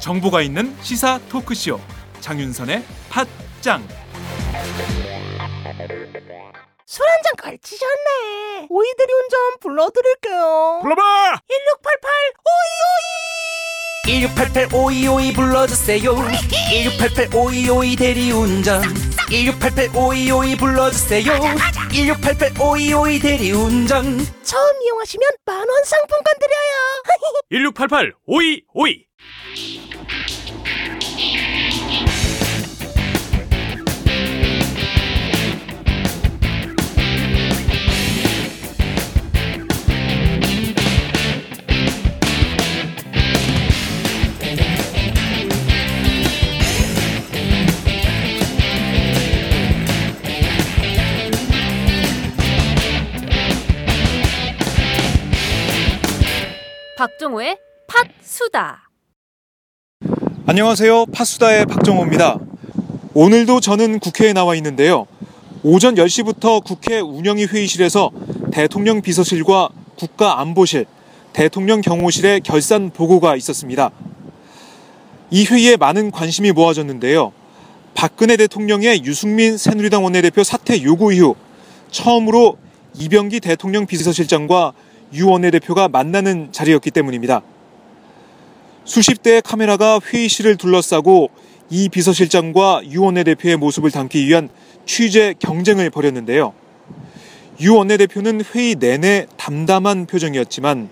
정보가 있는 시사 토크쇼 장윤선의 팟짱 술 한 잔 걸치셨네. 오이들이 운전 불러드릴게요. 불러봐 1688 1688 5252 오이오이 불러주세요. 1688 5252 대리운전. 1688 5252 불러주세요. 1688 5252 대리운전. 처음 이용하시면 만원 상품권 드려요. 1688 안녕하세요. 파수다의 박정호입니다. 오늘도 저는 국회에 나와 있는데요. 오전 10시부터 국회 운영위 회의실에서 대통령 비서실과 국가안보실, 대통령 경호실의 결산 보고가 있었습니다. 이 회의에 많은 관심이 모아졌는데요. 박근혜 대통령의 유승민 새누리당 원내대표 사퇴 요구 이후 처음으로 이병기 대통령 비서실장과 유 원내대표가 만나는 자리였기 때문입니다. 수십 대의 카메라가 회의실을 둘러싸고 이 비서실장과 유 원내대표의 모습을 담기 위한 취재 경쟁을 벌였는데요. 유 원내대표는 회의 내내 담담한 표정이었지만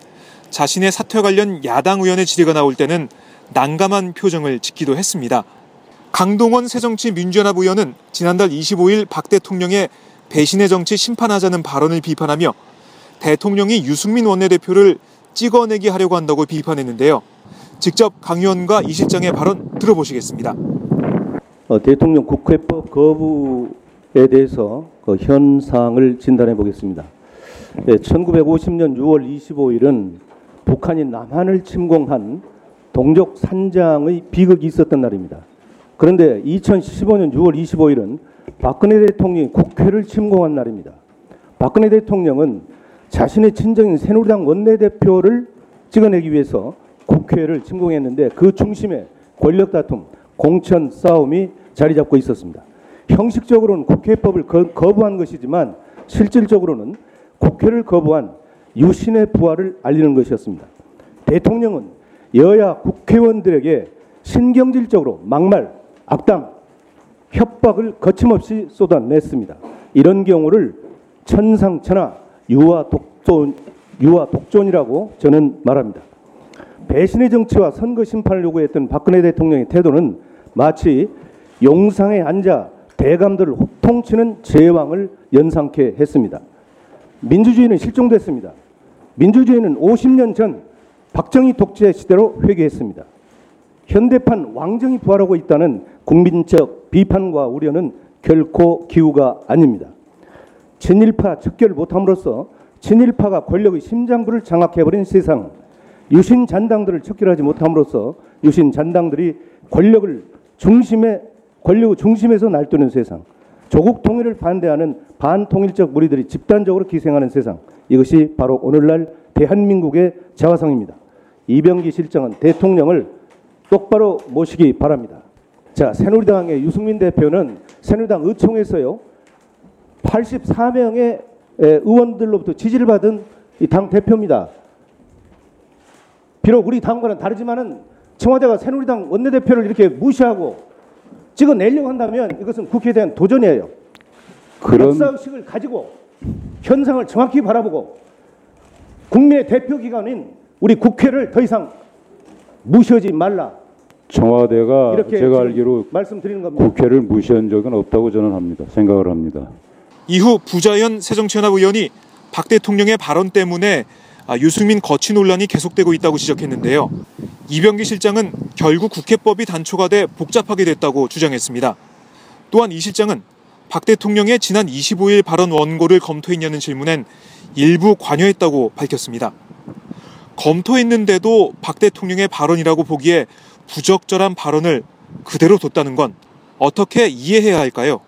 자신의 사퇴 관련 야당 의원의 질의가 나올 때는 난감한 표정을 짓기도 했습니다. 강동원 새정치민주연합 의원은 지난달 25일 박 대통령의 배신의 정치 심판하자는 발언을 비판하며 대통령이 유승민 원내대표를 찍어내기 하려고 한다고 비판했는데요. 직접 강 의원과 이 실장의 발언 들어보시겠습니다. 어, 대통령 국회법 거부에 대해서 그 현상을 진단해 보겠습니다. 예, 1950년 6월 25일은 북한이 남한을 침공한 동족 산장의 비극이 있었던 날입니다. 그런데 2015년 6월 25일은 박근혜 대통령이 국회를 침공한 날입니다. 박근혜 대통령은 자신의 친정인 새누리당 원내대표를 찍어내기 위해서 국회를 침공했는데 그 중심에 권력 다툼, 공천 싸움이 자리 잡고 있었습니다. 형식적으로는 국회법을 거, 거부한 것이지만 실질적으로는 국회를 거부한 유신의 부활을 알리는 것이었습니다. 대통령은 여야 국회의원들에게 신경질적으로 막말, 악담, 협박을 거침없이 쏟아냈습니다. 이런 경우를 천상천하 유아 독존, 유아 독존이라고 저는 말합니다. 배신의 정치와 선거 심판을 요구했던 박근혜 대통령의 태도는 마치 용상에 앉아 대감들을 호통치는 제왕을 연상케 했습니다. 민주주의는 실종됐습니다. 민주주의는 50년 전 박정희 독재 시대로 회귀했습니다. 현대판 왕정이 부활하고 있다는 국민적 비판과 우려는 결코 기우가 아닙니다. 친일파 척결 못함으로써 친일파가 권력의 심장부를 장악해버린 세상, 유신 잔당들을 척결하지 못함으로써 유신 잔당들이 권력을 중심에 권력 중심에서 날뛰는 세상, 조국 통일을 반대하는 반통일적 무리들이 집단적으로 기생하는 세상, 이것이 바로 오늘날 대한민국의 자화상입니다. 이병기 실장은 대통령을 똑바로 모시기 바랍니다. 자, 새누리당의 유승민 대표는 새누리당 의총에서요, 84명의 의원들로부터 지지를 받은 이 당 대표입니다. 비록 우리 당과는 다르지만은 청와대가 새누리당 원내대표를 이렇게 무시하고 찍어내려고 한다면 이것은 국회에 대한 도전이에요. 그런 역사의식을 가지고 현상을 정확히 바라보고 국민의 대표 기관인 우리 국회를 더 이상 무시하지 말라. 청와대가 이렇게 제가 알기로 말씀드리는 겁니다. 국회를 무시한 적은 없다고 저는 합니다. 생각을 합니다. 이후 부자연 새정치연합 의원이 박 대통령의 발언 때문에 아, 유승민 거취 논란이 계속되고 있다고 지적했는데요. 이병기 실장은 결국 국회법이 단초가 돼 복잡하게 됐다고 주장했습니다. 또한 이 실장은 박 대통령의 지난 25일 발언 원고를 검토했냐는 질문엔 일부 관여했다고 밝혔습니다. 검토했는데도 박 대통령의 발언이라고 보기에 부적절한 발언을 그대로 뒀다는 건 어떻게 이해해야 할까요?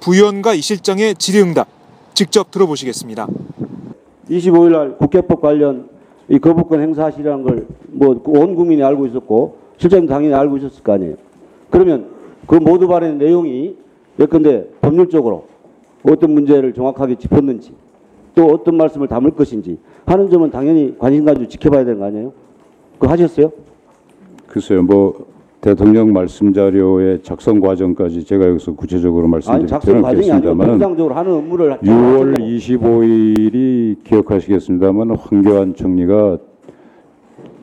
부위원과 이 실장의 질의응답 직접 들어보시겠습니다. 25일 날 국회법 관련 이 거부권 행사하시라는 걸 뭐 온 국민이 알고 있었고 실장님 당연히 알고 있었을 거 아니에요. 그러면 그 모두 발의 내용이 예컨대 법률적으로 어떤 문제를 정확하게 짚었는지 또 어떤 말씀을 담을 것인지 하는 점은 당연히 관심 가지고 지켜봐야 되는 거 아니에요? 그거 하셨어요? 글쎄요, 뭐 대통령 말씀 자료의 작성 과정까지 제가 여기서 구체적으로 아니 말씀드릴 작성 필요는 과정이 아니고 없겠습니다만 통상적으로 하는 업무를 6월 25일이 기억하시겠습니다만 황교안 총리가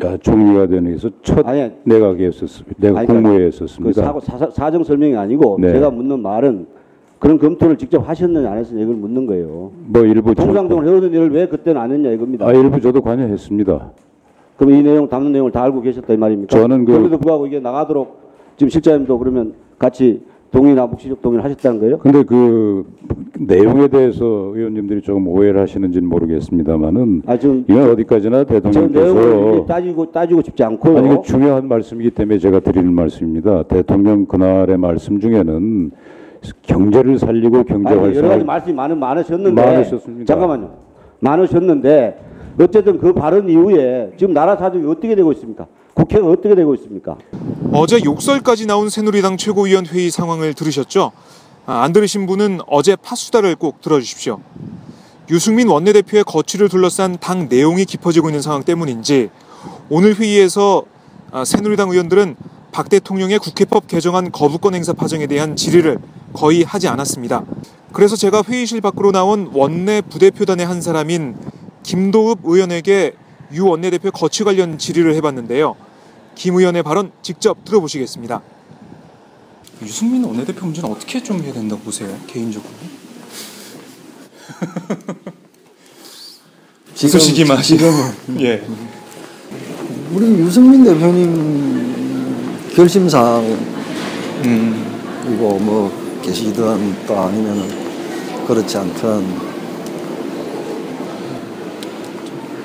아, 총리가 되는 데서 첫 아니 내각이었었습니다. 내각 아니, 그러니까 국무회에 그 있었습니다. 사고, 사, 사정 설명이 아니고 네. 제가 묻는 말은 그런 검토를 직접 하셨느냐 안 했느냐 이걸 묻는 거예요. 뭐 일부 저- 통상적으로 해오던 일을 왜 그때는 안 했냐 이겁니다. 아 일부 저도 관여했습니다. 그럼 이 내용 담는 내용을 다 알고 계셨다 이 말입니까? 저는 그- 그럼에도 불구하고 이게 나가도록 지금 실장님도 그러면 같이 동의나 묵시적 동의를 하셨다는 거예요? 근데 그 내용에 대해서 의원님들이 조금 오해를 하시는지는 모르겠습니다만은 아 지금 이건 어디까지나 저 내용을 이렇게 대통령께서 따지고 따지고 싶지 않고요. 아니 이거 중요한 말씀이기 때문에 제가 드리는 말씀입니다. 대통령 그날의 말씀 중에는 경제를 살리고 경제 아니, 여러 가지 활성화 말씀이 많은 많으셨는데 많으셨습니다. 잠깐만요. 많으셨는데 어쨌든 그 발언 이후에 지금 나라 사정이 어떻게 되고 있습니까? 국회가 어떻게 되고 있습니까? 어제 욕설까지 나온 새누리당 최고위원 회의 상황을 들으셨죠? 아, 안 들으신 분은 어제 팥수다를 꼭 들어주십시오. 유승민 원내대표의 거취를 둘러싼 당 내용이 깊어지고 있는 상황 때문인지 오늘 회의에서 아, 새누리당 의원들은 박 대통령의 국회법 개정안 거부권 행사 파정에 대한 질의를 거의 하지 않았습니다. 그래서 제가 회의실 밖으로 나온 원내 부대표단의 한 사람인 김도읍 의원에게 유 원내대표 거취 관련 질의를 해봤는데요. 김 의원의 발언 직접 들어보시겠습니다. 유승민 원내대표 문제는 어떻게 좀 해야 된다고 보세요? 개인적으로. 웃으시기 마시고. 예. 우리 유승민 대표님 결심사항이고 음. 뭐 계시든 또 아니면 그렇지 않든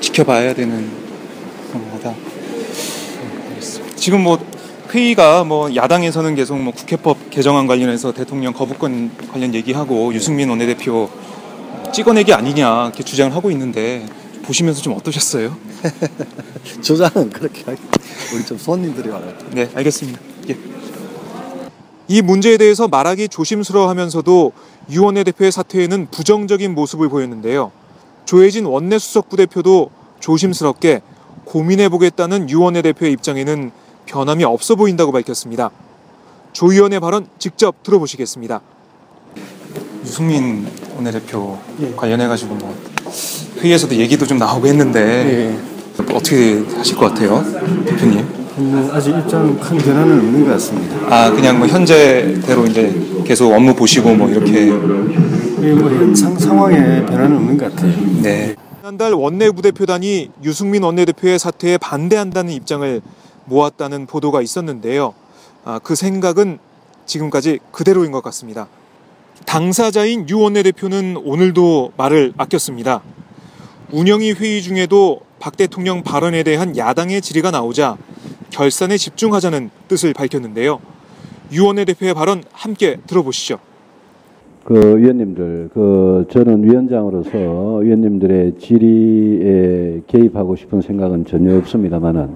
지켜봐야 되는 겁니다. 지금 뭐 회의가 뭐 야당에서는 계속 뭐 국회법 개정안 관련해서 대통령 거부권 관련 얘기하고 유승민 원내대표 찍어내기 아니냐 이렇게 주장을 하고 있는데 보시면서 좀 어떠셨어요? 주장은 그렇게 하기 우리 좀 손님들이 와요. 네, 알겠습니다. 예. 이 문제에 대해서 말하기 조심스러워하면서도 유 원내 대표의 사퇴에는 부정적인 모습을 보였는데요. 조혜진 원내수석 부대표도 조심스럽게 고민해보겠다는 유 원내대표의 입장에는 변함이 없어 보인다고 밝혔습니다. 조 의원의 발언 직접 들어보시겠습니다. 유승민 원내대표 관련해가지고 뭐 회의에서도 얘기도 좀 나오고 했는데 어떻게 하실 것 같아요, 대표님? 뭐 아직 입장 큰 변화는 없는 것 같습니다. 아 그냥 뭐 현재대로 이제 계속 업무 보시고 뭐 이렇게 이뭐 현상 상황에 변화는 없는 것 같아요. 네. 지난달 원내부 대표단이 유승민 원내대표의 사퇴에 반대한다는 입장을 모았다는 보도가 있었는데요. 아, 그 생각은 지금까지 그대로인 것 같습니다. 당사자인 유 원내대표는 오늘도 말을 아꼈습니다. 운영위 회의 중에도 박 대통령 발언에 대한 야당의 질의가 나오자 결산에 집중하자는 뜻을 밝혔는데요. 유 원내대표의 발언 함께 들어보시죠. 그 위원님들, 그 저는 위원장으로서 위원님들의 질의에 개입하고 싶은 생각은 전혀 없습니다만은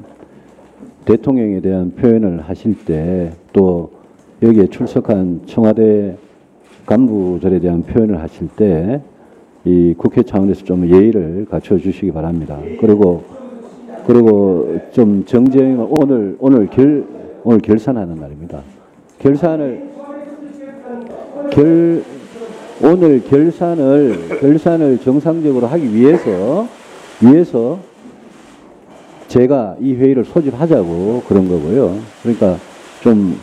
대통령에 대한 표현을 하실 때 또 여기에 출석한 청와대 간부들에 대한 표현을 하실 때 이 국회 차원에서 좀 예의를 갖춰 주시기 바랍니다. 그리고 그리고 좀 정쟁을 오늘 오늘 결 오늘 결산하는 날입니다. 결산을 결 오늘 결산을 결산을 정상적으로 하기 위해서 위해서 제가 이 회의를 소집하자고 그런 거고요. 그러니까 좀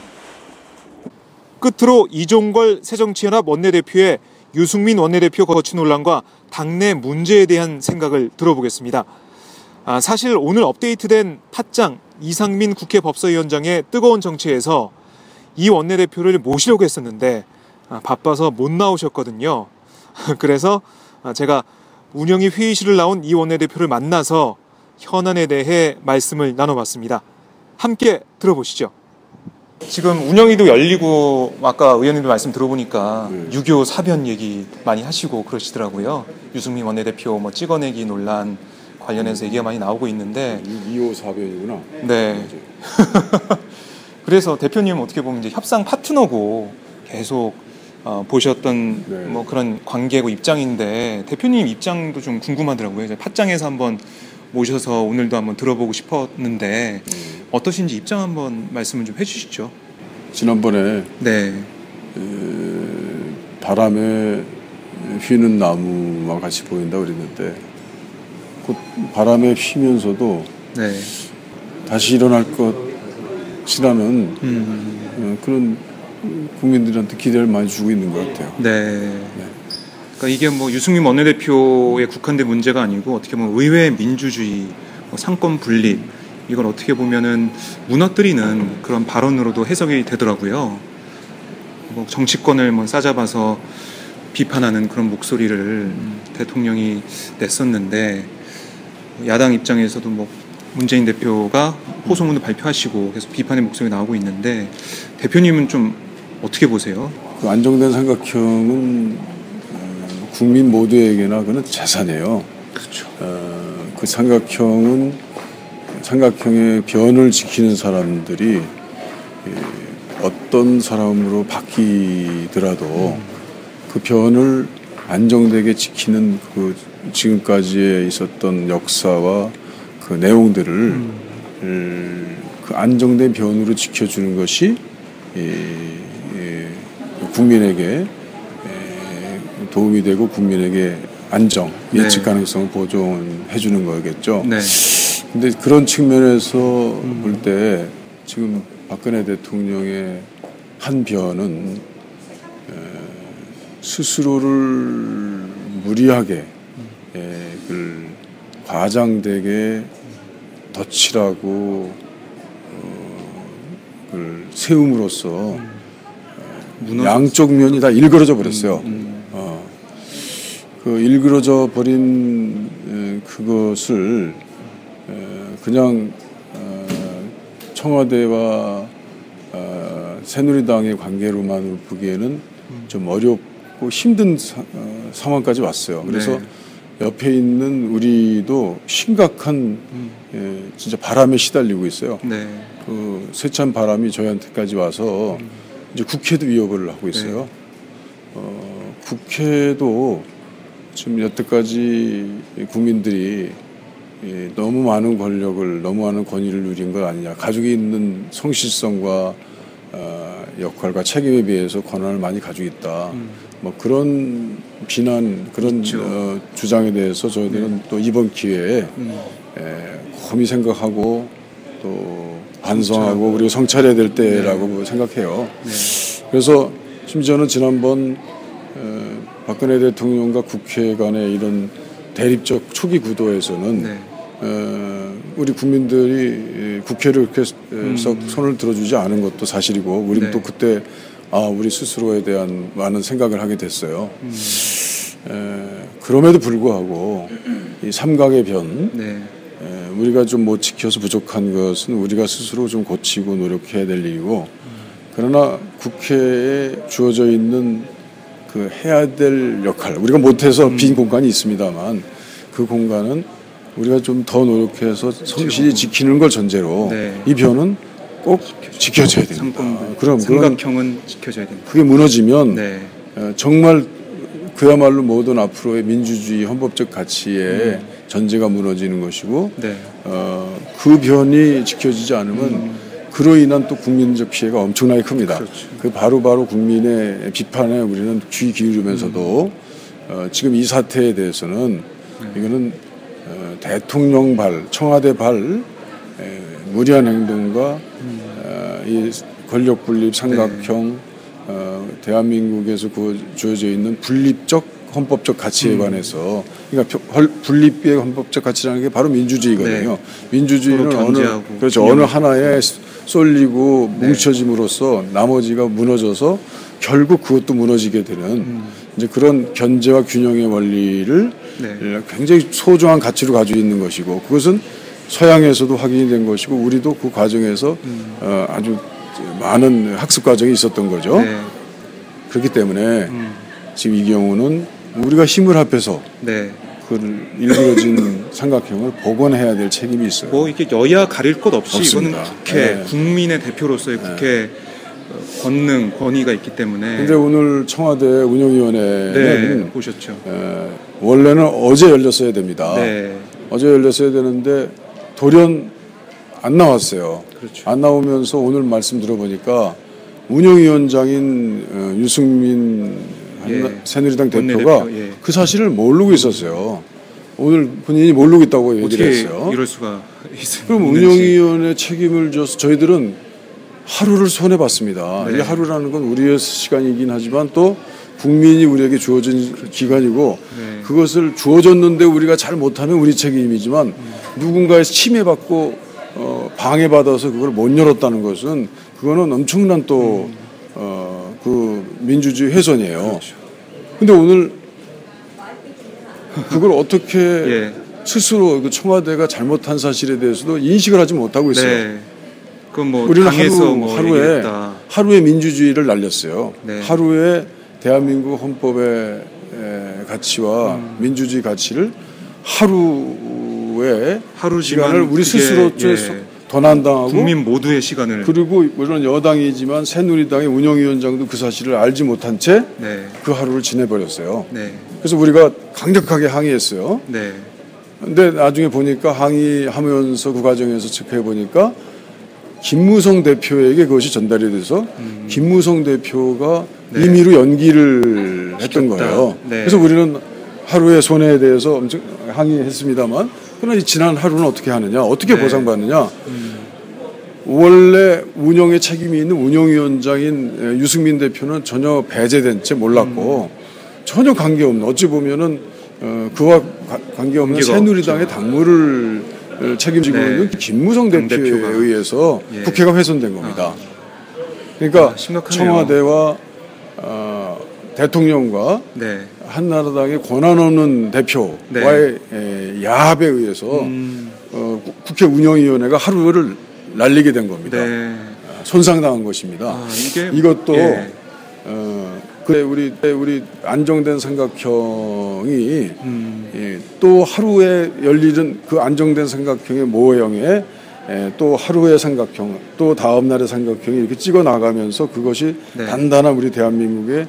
끝으로 이종걸 새정치연합 원내대표의 유승민 원내대표 거취 논란과 당내 문제에 대한 생각을 들어보겠습니다. 아, 사실 오늘 업데이트된 팟짱 이상민 국회 법사위원장의 뜨거운 정치에서 이 원내대표를 모시려고 했었는데 아, 바빠서 못 나오셨거든요. 그래서 아, 제가 운영위 회의실을 나온 이 원내대표를 만나서 현안에 대해 말씀을 나눠봤습니다. 함께 들어보시죠. 지금 운영위도 열리고 아까 의원님들 말씀 들어보니까 네. 유교 사변 얘기 많이 하시고 그러시더라고요. 유승민 원내대표 뭐 찍어내기 논란 관련해서 얘기가 많이 나오고 있는데 2호 사변이구나. 네. 그래서 대표님 어떻게 보면 이제 협상 파트너고 계속 어, 보셨던 네. 뭐 그런 관계고 입장인데 대표님 입장도 좀 궁금하더라고요. 이제 팟짱에서 한번 모셔서 오늘도 한번 들어보고 싶었는데 어떠신지 입장 한번 말씀을 좀 해주시죠. 지난번에 네, 에, 바람에 휘는 나무와 같이 보인다 그랬는데 그 바람에 휘면서도 네, 다시 일어날 것이라는 음, 어, 그런 국민들한테 기대를 많이 주고 있는 것 같아요. 네. 그러니까 이게 뭐 유승민 원내대표의 국한된 문제가 아니고 어떻게 보면 의회 민주주의, 뭐 상권 분립 이걸 어떻게 보면은 무너뜨리는 그런 발언으로도 해석이 되더라고요. 뭐 정치권을 뭐 싸잡아서 비판하는 그런 목소리를 대통령이 냈었는데 야당 입장에서도 뭐 문재인 대표가 호소문을 발표하시고 계속 비판의 목소리가 나오고 있는데 대표님은 좀 어떻게 보세요? 그 안정된 삼각형은 어, 국민 모두에게나 그는 재산이에요. 그렇죠. 어, 그 삼각형은 삼각형의 변을 지키는 사람들이 예, 어떤 사람으로 바뀌더라도 그 변을 안정되게 지키는 그 지금까지에 있었던 역사와 그 내용들을 음, 그 안정된 변으로 지켜주는 것이 예, 예, 국민에게 에, 도움이 되고 국민에게 안정, 네. 예측 가능성을 보존해 주는 거겠죠. 네. 근데 그런 측면에서 볼 때 지금 박근혜 대통령의 한 변은 에, 스스로를 무리하게 에, 그 과장되게 덧칠하고 어, 그걸 세움으로써 양쪽 면이 다 일그러져 버렸어요. 어, 그 일그러져 버린 에, 그것을 에, 그냥 어, 청와대와 어, 새누리당의 관계로만 보기에는 좀 어렵고 힘든 사- 어, 상황까지 왔어요. 그래서 옆에 있는 우리도 심각한 에, 진짜 바람에 시달리고 있어요. 네. 그 세찬 바람이 저희한테까지 와서 이제 국회도 위협을 하고 있어요. 어, 국회도 지금 여태까지 국민들이 이 너무 많은 권력을 너무 많은 권위를 누린 것 아니냐. 가지고 있는 성실성과 어, 역할과 책임에 비해서 권한을 많이 가지고 있다. 뭐 그런 비난 그런 있죠. 어, 주장에 대해서 저희들은 또 이번 기회에 에, 곰히 생각하고 또 반성하고 그리고 성찰해야 될 때라고 생각해요. 그래서 심지어는 지난번 어, 박근혜 대통령과 국회 간의 이런 대립적 초기 구도에서는 네. 어, 우리 국민들이 이 국회를 그렇게 썩 손을 들어주지 않은 것도 사실이고 우리도 네. 또 그때 아 우리 스스로에 대한 많은 생각을 하게 됐어요. 에, 그럼에도 불구하고 이 삼각의 변 네. 에, 우리가 좀 못 지켜서 부족한 것은 우리가 스스로 좀 고치고 노력해야 될 일이고 그러나 국회에 주어져 있는 그 해야 될 역할 우리가 못해서 빈 공간이 있습니다만 그 공간은 우리가 좀 더 노력해서 성실히 지키는 걸 전제로 네. 이 변은 꼭 지켜져야 됩니다. 상권분 아, 그럼 삼각형은 지켜져야 된다. 그게 무너지면 네. 어, 정말 그야말로 모든 앞으로의 민주주의 헌법적 가치의 음. 전제가 무너지는 것이고 네. 어, 그 변이 지켜지지 않으면 그로 인한 또 국민적 피해가 엄청나게 큽니다. 음. 그렇죠. 그 바로 바로 국민의 비판에 우리는 귀 기울이면서도 음. 어, 지금 이 사태에 대해서는 네. 이거는 어, 대통령 발, 청와대 발 에, 무리한 행동과 음. 어, 이 권력 분립 삼각형 네. 어, 대한민국에서 그 주어져 있는 분립적 헌법적 가치에 음. 관해서 그러니까 분립의 헌법적 가치라는 게 바로 민주주의거든요. 네. 민주주의는 어느 그렇죠 어느 하나에 쏠리고 네. 뭉쳐짐으로써 나머지가 무너져서 결국 그것도 무너지게 되는 음. 이제 그런 견제와 균형의 원리를 네. 굉장히 소중한 가치로 가지고 있는 것이고 그것은 서양에서도 확인이 된 것이고 우리도 그 과정에서 음. 어, 아주 많은 학습 과정이 있었던 거죠. 네. 그렇기 때문에 음. 지금 이 경우는 우리가 힘을 합해서 네. 그 일그러진 삼각형을 복원해야 될 책임이 있어요. 뭐 이게 여야 가릴 것 없이 없습니다. 이거는 국회 네. 국민의 대표로서의 국회 어, 권능 권위가 있기 때문에 근데 오늘 청와대 운영위원회는 네 보셨죠. 에, 원래는 어제 열렸어야 됩니다. 네. 어제 열렸어야 되는데 돌연 안 나왔어요. 그렇죠. 안 나오면서 오늘 말씀 들어보니까 운영위원장인 어, 유승민 예. 새누리당 대표가 예. 그 사실을 모르고 있었어요. 오늘 본인이 모르고 있다고 얘기를 했어요. 이럴 수가 있 그럼. 운영위원회 책임을 져서 저희들은 하루를 손해 봤습니다. 네. 이 하루라는 건 우리의 시간이긴 하지만 또 국민이 우리에게 주어진 기간이고 네. 그것을 주어졌는데 우리가 잘 못하면 우리 책임이지만 누군가의 침해받고 어, 방해받아서 그걸 못 열었다는 것은 그거는 엄청난 또 어, 그 민주주의 훼손이에요. 근데 오늘 그걸 어떻게 예. 스스로 그 청와대가 잘못한 사실에 대해서도 인식을 하지 못하고 있어요. 네. 그건 뭐 우리는 하루, 뭐 하루에 얘기했다. 하루에 민주주의를 날렸어요. 네. 하루에 대한민국 헌법의 에, 가치와 음. 민주주의 가치를 하루에 하루지만 시간을 우리 스스로 예. 도난당하고 국민 모두의 시간을 그리고 물론 여당이지만 새누리당의 운영위원장도 그 사실을 알지 못한 채 그 네. 하루를 지내버렸어요. 네. 그래서 우리가 강력하게 항의했어요. 네. 근데 나중에 보니까 항의하면서 그 과정에서 체크해 보니까 김무성 대표에게 그것이 전달이 돼서 김무성 대표가 음. 네. 임의로 연기를 했던 시켰다. 거예요. 네. 그래서 우리는 하루의 손해에 대해서 엄청 항의했습니다만 그러나 이 지난 하루는 어떻게 하느냐, 어떻게 네. 보상받느냐. 원래 운영에 책임이 있는 운영위원장인 에, 유승민 대표는 전혀 배제된 채 몰랐고 음. 전혀 관계없는 어찌 보면은 어, 그와 가- 관계없는 새누리당의 당무를 어, 책임지고 네. 있는 김무성 당 대표에 대표가. 의해서 예. 국회가 훼손된 겁니다. 그러니까 아, 심각하네요. 청와대와 어, 대통령과 네. 한나라당의 권한 없는 대표와의 에, 야합에 의해서 음. 어, 구- 국회 운영위원회가 하루를 날리게 된 겁니다. 네. 손상당한 것입니다. 아, 이것도 예. 어, 그래 우리 우리 안정된 삼각형이 음. 예, 또 하루에 열리는 그 안정된 삼각형의 모형에 예, 또 하루의 삼각형, 또 다음 날의 삼각형이 이렇게 찍어 나가면서 그것이 네. 단단한 우리 대한민국의 예,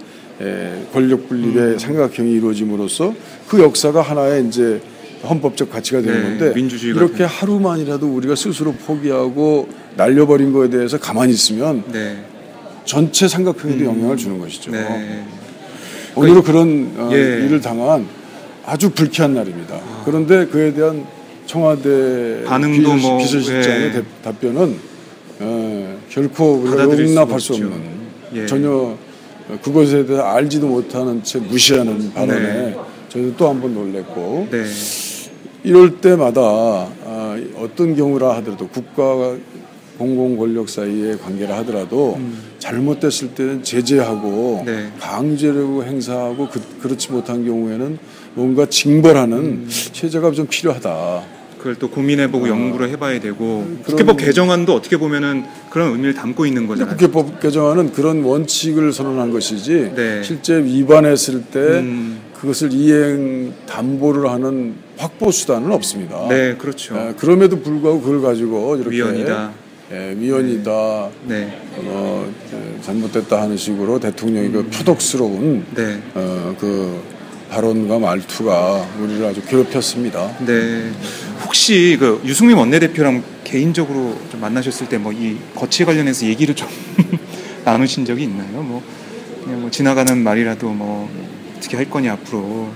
권력 분립의 음. 삼각형이 이루어짐으로써 그 역사가 하나의 이제 헌법적 가치가 되는 네, 건데 민주주의가 이렇게 된- 하루만이라도 우리가 스스로 포기하고 날려버린 거에 대해서 가만히 있으면 네. 전체 삼각형에도 영향을 주는 것이죠. 네. 오늘은 그런 어, 예. 일을 당한 아주 불쾌한 날입니다. 그런데 그에 대한 청와대 반응도 비서, 뭐, 비서실장의 예. 대- 답변은 어, 결코 우리가 용납할 수. 없는 예. 전혀 어, 그것에 대해 알지도 못하는 채 무시하는 발언에 네. 저희도 또 한 번 놀랬고 네. 이럴 때마다 아, 어떤 경우라 하더라도 국가와 공공 권력 사이의 관계라 하더라도 잘못됐을 때는 제재하고 음. 네. 강제로 행사하고 그, 그렇지 못한 경우에는 뭔가 징벌하는 음. 체제가 좀 필요하다. 그걸 또 고민해보고 연구를 해봐야 되고 아. 그런- 국회법 개정안도 어떻게 보면은 그런 의미를 담고 있는 거잖아요. 국회법 개정안은 그런 원칙을 선언한 것이지 네. 실제 위반했을 때 음. 그것을 이행 담보를 하는 확보 수단은 없습니다. 네, 그렇죠. 예, 그럼에도 불구하고 그걸 가지고 이렇게 위헌이다. 예, 위헌이다. 네. 어, 예, 잘못됐다 하는 식으로 대통령이 그 표독스러운 네. 어, 그 발언과 말투가 우리를 아주 괴롭혔습니다. 네. 혹시 그 유승민 원내대표랑 개인적으로 좀 만나셨을 때 뭐 이 거치에 관련해서 얘기를 좀 나누신 적이 있나요? 뭐 그냥 뭐 지나가는 말이라도 뭐 어떻게 할 거냐 앞으로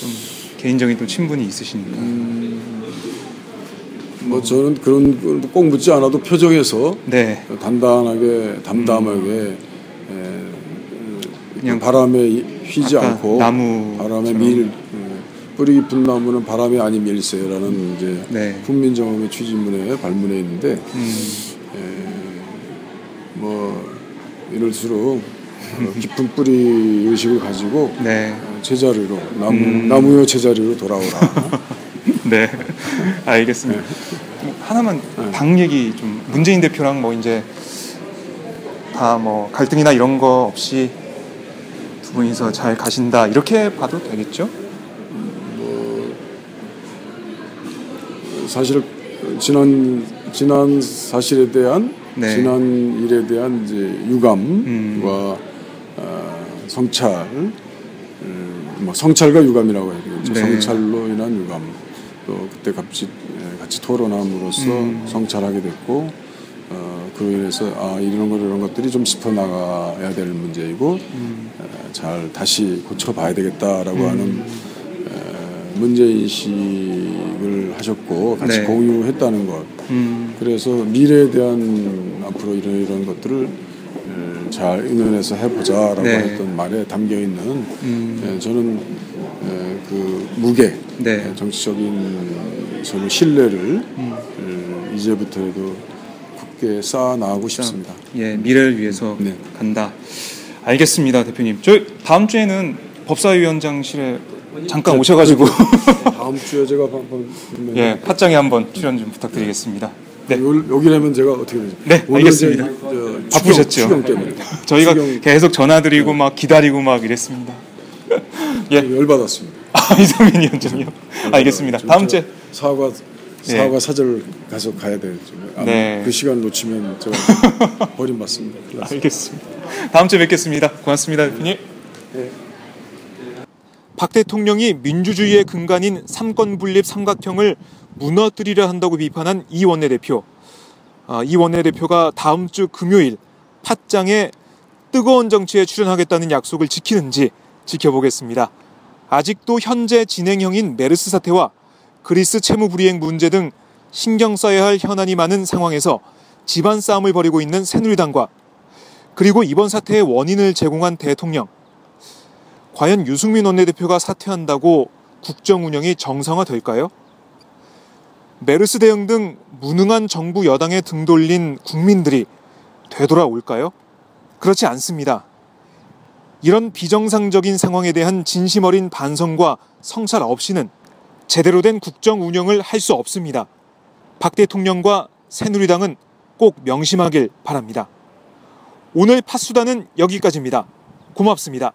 좀 개인적인 또 친분이 있으시니까. 뭐 저는 그런 걸꼭 묻지 않아도 표정에서 네. 단단하게 담담하게 에, 그냥 바람에 휘지 않고 나무처럼. 바람에 밀 에, 뿌리 깊은 나무는 바람에 아니 밀세라는 이제 네. 훈민정음의 취지문에 발문에 있는데 음, 뭐 이럴수록 어, 깊은 뿌리 의식을 가지고 네. 어, 제자리로 나무 음. 나무의 제자리로 돌아오라. 네. 알겠습니다. 하나만 방 얘기 좀 문재인 대표랑 뭐 이제 다 뭐 갈등이나 이런 거 없이 두 분이서 잘 가신다 이렇게 봐도 되겠죠? 사실 지난 지난 사실에 대한 네. 지난 일에 대한 이제 유감과 음. 어, 성찰, 음, 뭐 성찰과 유감이라고 해야 되겠죠. 네. 성찰로 인한 유감. 또 그때 같이 예, 같이 토론함으로써 음. 성찰하게 됐고 어, 그로 인해서 아 이런 것 이런 것들이 좀 짚어 나가야 될 문제이고 음. 에, 잘 다시 고쳐봐야 되겠다라고 하는 에, 문제 인식을 하셨고 같이 네. 공유했다는 것. 음, 그래서 미래에 대한 앞으로 이런 이런 것들을 에, 잘 의논해서 해보자라고 네. 했던 말에 담겨 있는 음, 에, 저는 에, 그 무게, 네. 에, 정치적인 서로 신뢰를 음. 에, 이제부터라도 굳게 쌓아 나가고 싶습니다. 예, 미래를 위해서 네. 간다. 알겠습니다, 대표님. 저 다음 주에는 법사위원장실에 잠깐 오셔가지고 다음 주에 제가 한번 예, 팟장에 한번 출연 좀 부탁드리겠습니다. 네. 요- 여기라면 제가 어떻게 되죠? 네, 알겠습니다. 이제, 저, 바쁘셨죠? 추경, 추경 때문에 저희가 추경 계속 전화드리고 막 기다리고 막 이랬습니다. 예. 열받았습니다. 아, 이성민 위원장님. 알겠습니다. 다음 주에 사과 사과 사절 가서 가야 돼요. 네. 그 시간 놓치면 제가 버림받습니다. 알겠습니다. 다음 주에 뵙겠습니다. 고맙습니다, 대표님. 박 대통령이 민주주의의 근간인 삼권 분립 삼각형을 무너뜨리려 한다고 비판한 이 원내대표. 아, 이 원내대표가 다음 주 금요일 팟짱의 뜨거운 정치에 출연하겠다는 약속을 지키는지 지켜보겠습니다. 아직도 현재 진행형인 메르스 사태와 그리스 채무 불이행 문제 등 신경 써야 할 현안이 많은 상황에서 집안 싸움을 벌이고 있는 새누리당과 그리고 이번 사태의 원인을 제공한 대통령. 과연 유승민 원내대표가 사퇴한다고 국정 운영이 정상화될까요? 메르스 대응 등 무능한 정부 여당에 등 돌린 국민들이 되돌아올까요? 그렇지 않습니다. 이런 비정상적인 상황에 대한 진심 어린 반성과 성찰 없이는 제대로 된 국정 운영을 할 수 없습니다. 박 대통령과 새누리당은 꼭 명심하길 바랍니다. 오늘 팟수다는 여기까지입니다. 고맙습니다.